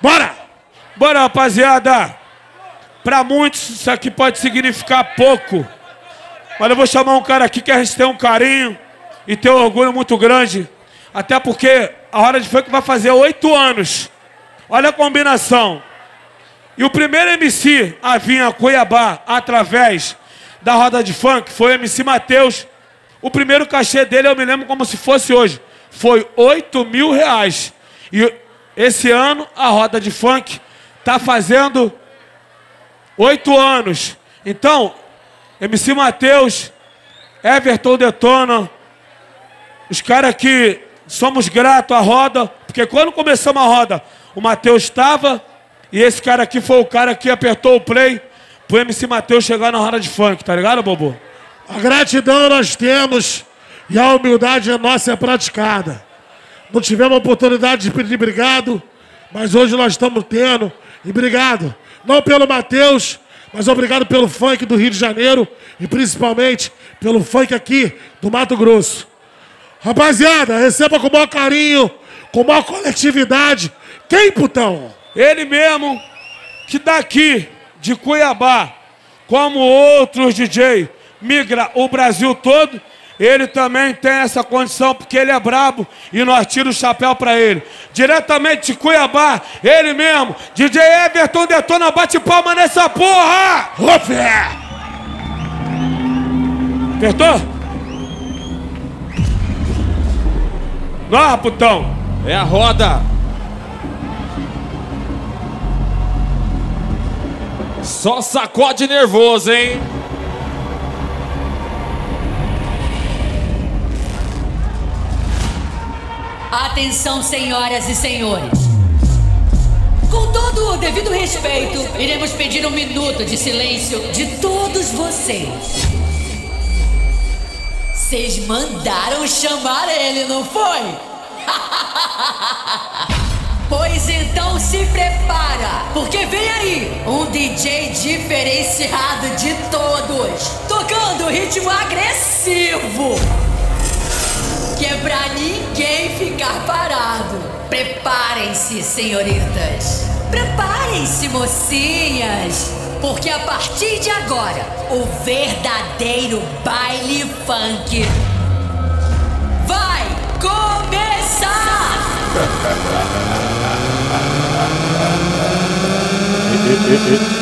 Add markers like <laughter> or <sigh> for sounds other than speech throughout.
Bora! Bora, rapaziada! Pra muitos isso aqui pode significar pouco. Mas eu vou chamar um cara aqui que a gente tem um carinho e tem um orgulho muito grande. Até porque a Roda de Funk vai fazer oito anos. Olha a combinação. E o primeiro MC a vir a Cuiabá através da Roda de Funk foi o MC Matheus. O primeiro cachê dele eu me lembro como se fosse hoje. Foi oito mil reais. E esse ano a Roda de Funk está fazendo oito anos. Então, MC Matheus, Everton Detona, os caras que somos gratos à roda, porque quando começamos a roda, o Matheus estava e esse cara aqui foi o cara que apertou o play pro MC Matheus chegar na roda de funk, tá ligado, Bobo? A gratidão nós temos e a humildade é nossa é praticada. Não tivemos a oportunidade de pedir obrigado, mas hoje nós estamos tendo. E obrigado, não pelo Matheus, mas obrigado pelo funk do Rio de Janeiro e principalmente pelo funk aqui do Mato Grosso. Rapaziada, receba com o maior carinho, com maior coletividade. Quem, putão? Ele mesmo, que daqui de Cuiabá, como outros DJ, migra o Brasil todo, ele também tem essa condição porque ele é brabo e nós tiramos o chapéu pra ele. Diretamente de Cuiabá, ele mesmo, DJ Everton Detona, bate palma nessa porra! Ô, fé! Apertou? Não, putão! É a roda. Só sacode nervoso, hein? Atenção, senhoras e senhores. Com todo o devido respeito, iremos pedir um minuto de silêncio de todos vocês. Vocês mandaram chamar ele, não foi? <laughs> pois então se prepara, porque vem aí um DJ diferenciado de todos, tocando ritmo agressivo que é pra ninguém ficar parado. Preparem-se, senhoritas. Preparem-se, mocinhas. Porque a partir de agora, o verdadeiro baile funk vai começar! <laughs>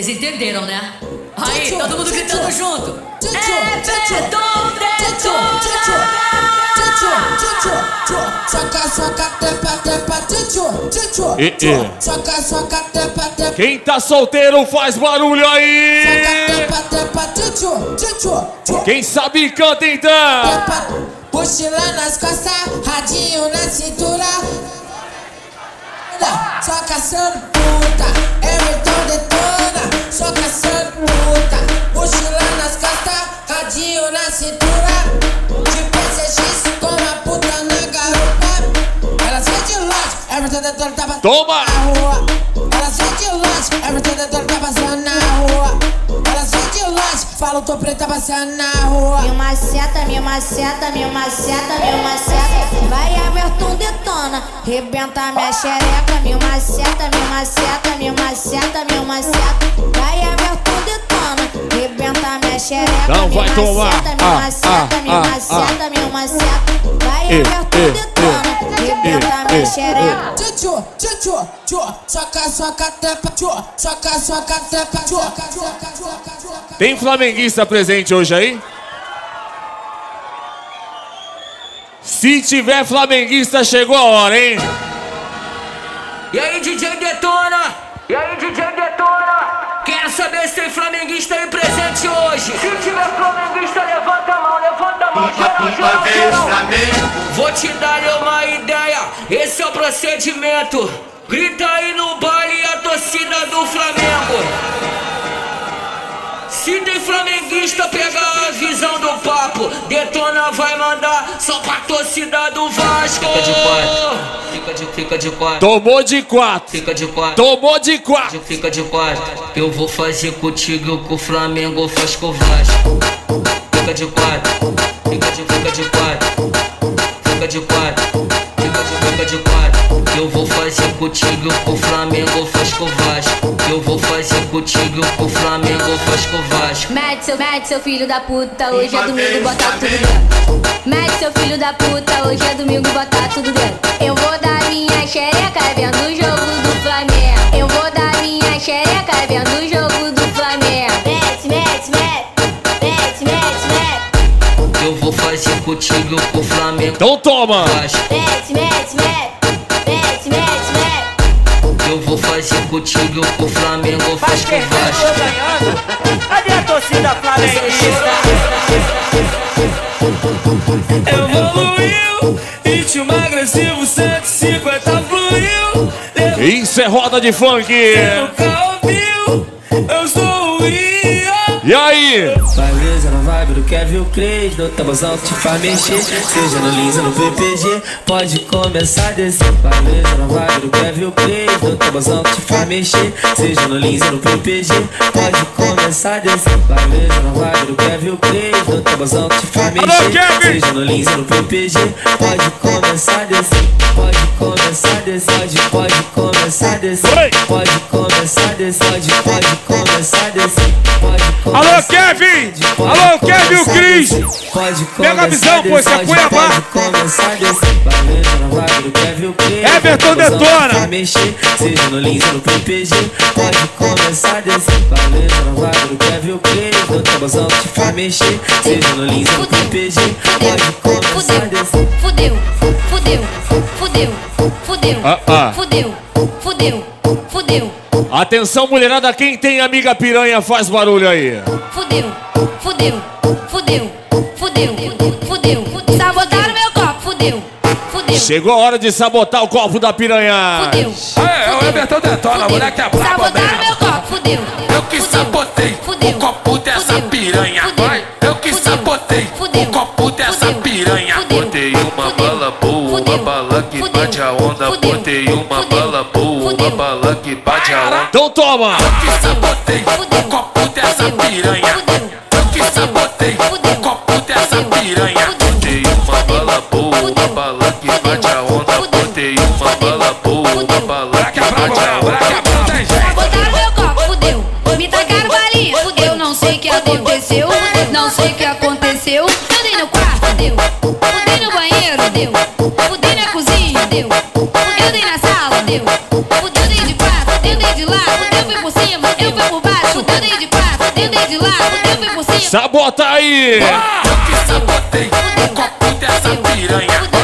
Vocês entenderam, né? Aí, todo mundo gritando junto! Tepa, Quem tá solteiro faz barulho aí! Quem sabe canta então! Mochila nas costas, radinho na cintura. Só caçando puta. Só caçando puta, mochila nas costas, radinho na cintura. De PCX com a puta na garupa. Ela sai de longe, Everton detona tá passando Toma! na rua. Ela sai de longe, Everton detona tá passando na rua. Fala tô preta passando na rua. Me maceta, me maceta, me maceta, me maceta. Vai Everton detona, rebenta minha xereca. Me maceta, me maceta, me maceta, me maceta. Vai Everton detona, rebenta minha xereca. Não vai maceta, tomar. Me Ah, maceta, ah, me ah, maceta, me maceta. Vai Eh, Everton eh, detona, eh, rebenta eh, minha xereca. Tchô, tchô, tchô, tchô, soca, soca, tepa, tchô, soca, soca, tepa, tchô. Tem flamenguista presente hoje aí? Se tiver flamenguista, chegou a hora, hein? E aí, DJ Detona? E aí, DJ flamenguista aí presente hoje. Se tiver flamenguista, levanta a mão, levanta a mão, geral, geral, geral. Vou te dar uma ideia, esse é o procedimento. Grita aí no baile a torcida do Flamengo. Se tem flamenguista, pega torcida do Vasco. Fica de quatro, fica de, fica de quatro. Tomou de quatro. Fica de quatro. Tomou de quatro. Fica de quatro. Eu vou fazer contigo o que o Flamengo faz com o Vasco. Fica de quatro. Fica de, fica de quatro. Fica de quatro. Eu vou fazer contigo o Flamengo faz com o Vasco. Eu vou fazer contigo o Flamengo faz com o Vasco. Mete seu, mete seu filho da puta, hoje é domingo, bota tudo dentro. Mete seu filho da puta, hoje é domingo, bota tudo dentro. Eu vou dar minha xereca vendo o jogo do Flamengo. Eu vou dar minha xereca vendo o jogo do Flamengo. Mete, mete, mete, mete, mete, mete. Eu vou fazer contigo o Flamengo Então toma. mete, mete, mete, fazer contigo o Flamengo faz com o Vasco. Cadê a torcida flamenguista? Evoluiu, ritmo agressivo, 150 fluiu. Isso é roda de funk. Nunca ouviu, eu sou o Rio. E aí? Vai beleza na vibe do tabuzão que te faz mexer. Seja no Lins no PPG, pode começar a descer. Beleza na vibe do Kevin Cres, no tabuzão que te faz mexer. Seja no Lins no PPG, pode começar a descer. Vai beleza na vibe do Kevin Cres, no tabuzão que te faz mexer. Seja no Lins no PPG, pode começar a descer. Pode começar a descer, pode, pode começar a descer. Pode começar a descer, pode, pode começar a descer. Pode Alô, começar Kevin! Pode Alô, Kevin e o começar Cris! Pega a visão, começar pô, esse é Cuiabá. Começar vai o. Everton Vai detona. vai seja no Lins no PPG. Pode começar desse, vai ver na vibe do Kevin o Cris. No tabuzão que te faz mexer, seja no Lins ou no PPG. Pode começar desse. Fudeu, fudeu, fudeu, fudeu, Ah, ah. fudeu, fudeu, fudeu, Atenção, mulherada, quem tem amiga piranha faz barulho aí. fudeu, fudeu, fudeu, fudeu, fudeu, Chegou a hora de sabotar o copo da piranha. fudeu. É, é o Everton Detona, moleque é brabo Sabotaram mesmo. meu copo, fudeu. Eu que Fudeu. sabotei Fudeu. o copo dessa Fudeu. piranha. Fudeu. Vai. Eu que Fudeu. sabotei Fudeu. o copo dessa Fudeu. piranha. Botei uma Fudeu. bala boa, Fudeu. uma bala que Fudeu. bate a onda. Botei uma Fudeu. bala boa, uma bala que bate a onda. Então toma. Eu que sabotei Fudeu. o copo dessa Fudeu. piranha. Não sei o que aconteceu. Eu dei no quarto, fudeu. Fudei no banheiro, fudeu. Fudei na cozinha, fudeu. Eu dei na sala, fudeu. Fudeu, dei de quatro, eu dei de lá, fudeu, fui por cima, eu fui por baixo. Eu dei de quatro, eu dei de lá, fudeu, fui por cima. Sabota aí. Eu que sabotei o copo dessa piranha.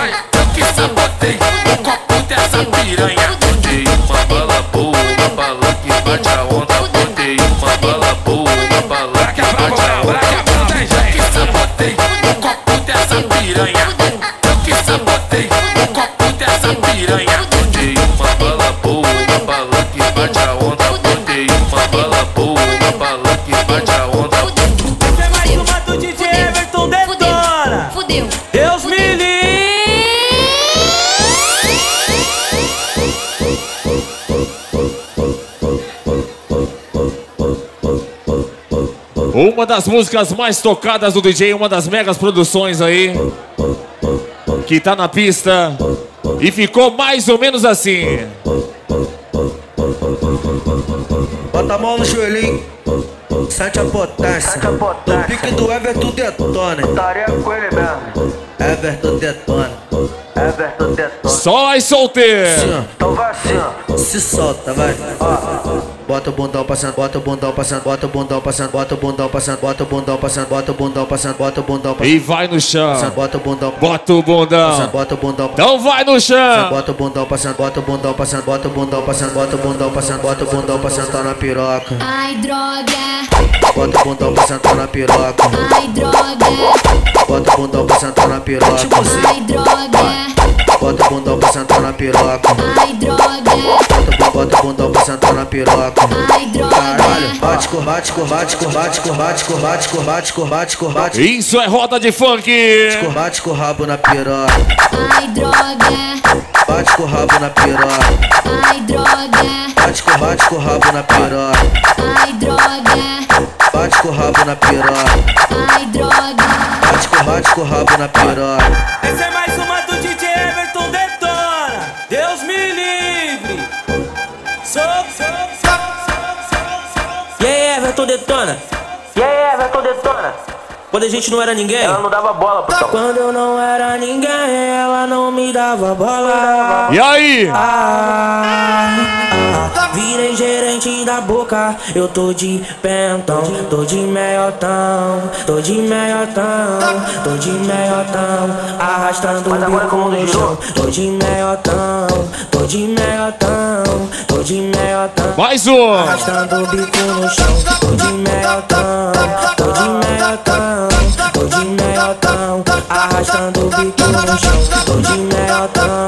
Uma das músicas mais tocadas do DJ, uma das megas produções aí. Que tá na pista. E ficou mais ou menos assim. Bota a mão no joelhinho. Sente a potência. No pique do Everton detona. Estaria com ele mesmo. Everton detona. Everton Detona. Só as solteiras. Então vai assim, ó. Se solta, vai. Bota o bundão passando, bota o bundão passando, bota o bundão passando, bota o bundão passando, bota o bundão passando, bota o bundão passando, bota o bundão passando, E vai no chão. bota o bundão Bota o bundão. bota o bundão Então vai no chão. Bota o bundão passando, bota o bundão passando, bota o bundão passando, bota o bundão passando, bota o bundão passando, tá na piroca. Ai, droga. Bota o bundão passando, tá na piroca. Ai, droga. Bota o bundão passando, tá na piroca. Ai, droga. Bota o bundão pra sentar na piroca. Ai, droga. Bota, bota o bundão pra sentar na piroca. Ai, droga. Caralho, bate, cor, bate, cor, bate, cor, bate, cor, bate, cor, bate, cor, bate, cor, bate, cor, bate. Isso é roda de funk. Cor, bate com o rabo na piroca. Ai, droga. Bate com o rabo na piroca. Ai, droga. Bate com, bate com o rabo na piroca. Ai, droga. Bate com o rabo na piroca. Ai, droga. Bate com, bate com o rabo na piroca. Essa é mais uma Quando a gente não era ninguém? Ela não dava bola, putão. Quando eu não era ninguém, ela não me dava bola. E aí? Ah, ah, da boca, eu tô de pentão, tô de meiotão, tô de meiotão, tô de meiotão, arrastando o bico no chão, tô de meiotão, tô de meiotão, tô de meiotão. Mais um. Arrastando o bico no chão, tô de meiotão, tô de meiotão, tô de meiotão, arrastando o bico no chão, tô de meiotão,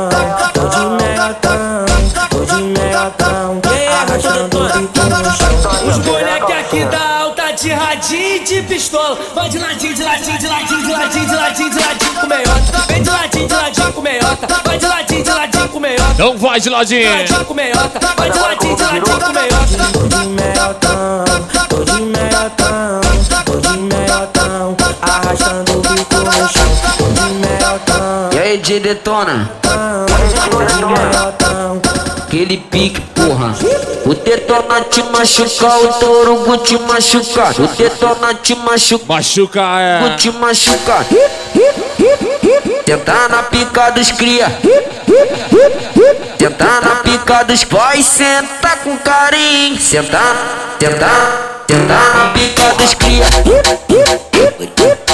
alta de de pistola. Vai de ladinho, de ladinho, de ladinho, de ladinho, de ladinho, de ladinho com meiota. Vem de ladinho, de ladinho com meiota. Vai de ladinho, de ladinho com meiota. Não vai de ladinho. Ladinho com meiota. Vai de ladinho, de ladinho com meiota. Tô de meiotão, tô de meiotão, tô de meiotão, arrastando o bico no chão, tô de meiotão. E aí, DJ Detona? Aquele pique, porra. O detona te machuca, o torugo te machuca. O detona te machuca, Machuca o é. te machuca. Tentar na pica dos cria. Tentar na pica dos vai sentar com carinho. Sentar, tentar, tentar na pica dos cria.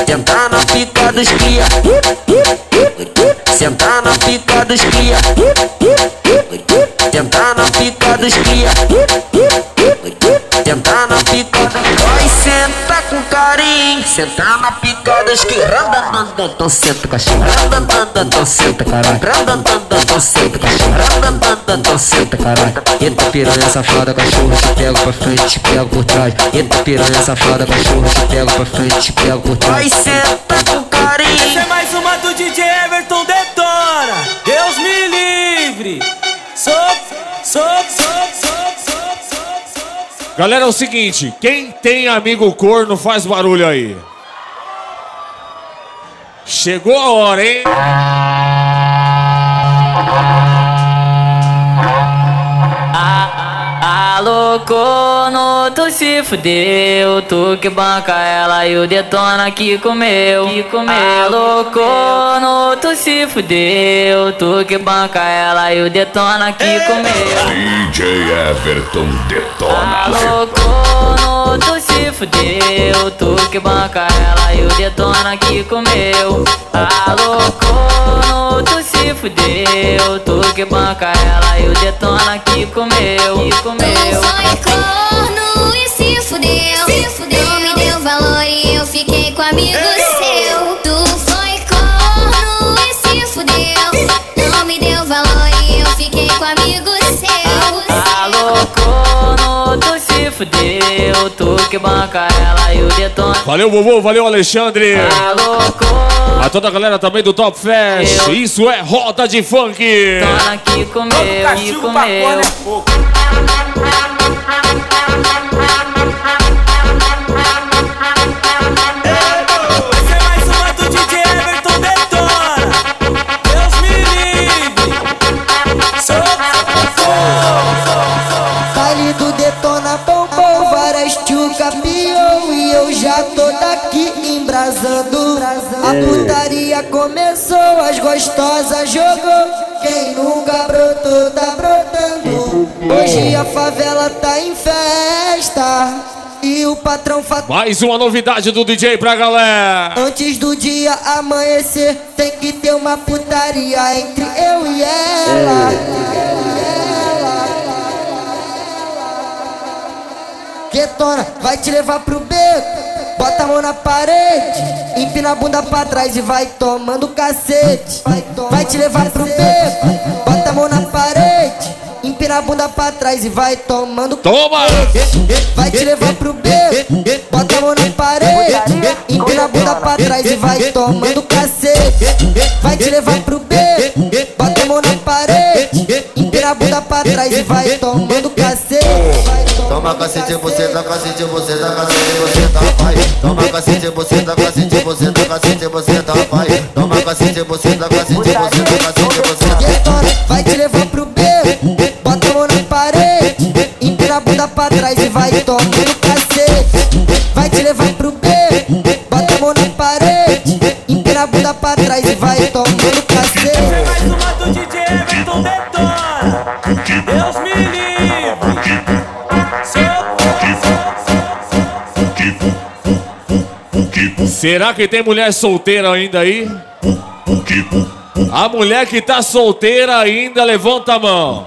Tentar na pica dos cria. Sentar na pica dos cria. Dos cria. Tentar na pica dos Vai sentar com carinho. Sentar na pica dos cria. Randandandandão, senta cachorro. Randandandandão, senta caralho. Randandandandão, senta cachorro. Randandandandão, senta caralho. Eita piranha safada, cachorro. Te pego pra frente, te pego por trás. Eita piranha safada, cachorro. Te pego pra frente, te pego por trás. Vai sentar com carinho. Essa é mais uma do DJ Everton Detona. Deus me livre. Sou, Galera, é o seguinte: quem tem amigo corno faz barulho aí. Chegou a hora, hein? Alô, corno, tu se fudeu. Tu que banca ela e o detona que comeu. Que comeu. Alô, corno, tu se fudeu. Tu que banca ela e o detona que comeu. DJ Everton Detona. Alô, corno, tu se fudeu. Tu que banca ela e o detona que comeu. Alô, corno, tu se fudeu. Tu que banca ela e o detona que comeu. Que comeu. Tu foi corno e se fudeu. Se fudeu. Não me deu valor e eu fiquei com amigo seu. Fudeu. Tu que banca ela e o detona. Valeu, vovô, valeu, Alexandre. Corno, A toda a galera também do Top Fest. Isso é roda de funk. que comeu, que comeu. A putaria começou, as gostosas jogou Quem nunca brotou tá brotando Hoje a favela tá em festa E o patrão fatura Mais uma novidade do DJ pra galera. Antes do dia amanhecer, tem que ter uma putaria entre eu e ela. Guetona, vai te levar pro beco. Bota a mão na parede, empina a bunda pra trás e vai tomando cacete. Vai te levar pro beco. Bota a mão na parede, empina a bunda pra trás e vai tomando. Toma! Vai te levar pro beco, bota a mão na parede, empina a bunda pra trás e vai tomando cacete. Vai te levar pro beco, bota a mão na parede, empina a bunda pra trás e vai tomando cacete. Toma cacete, você dá cacete, você dá cacete, você tá pai. Toma cacete, você dá cacete, você dá cacete, você tá pai. Toma cacete, você dá cacete, você dá cacete, você tá Detona, vai te levar pro beco, bota a mão na parede, empina a bunda pra trás e vai tomando Será que tem mulher solteira ainda aí? A mulher que tá solteira ainda, levanta a mão.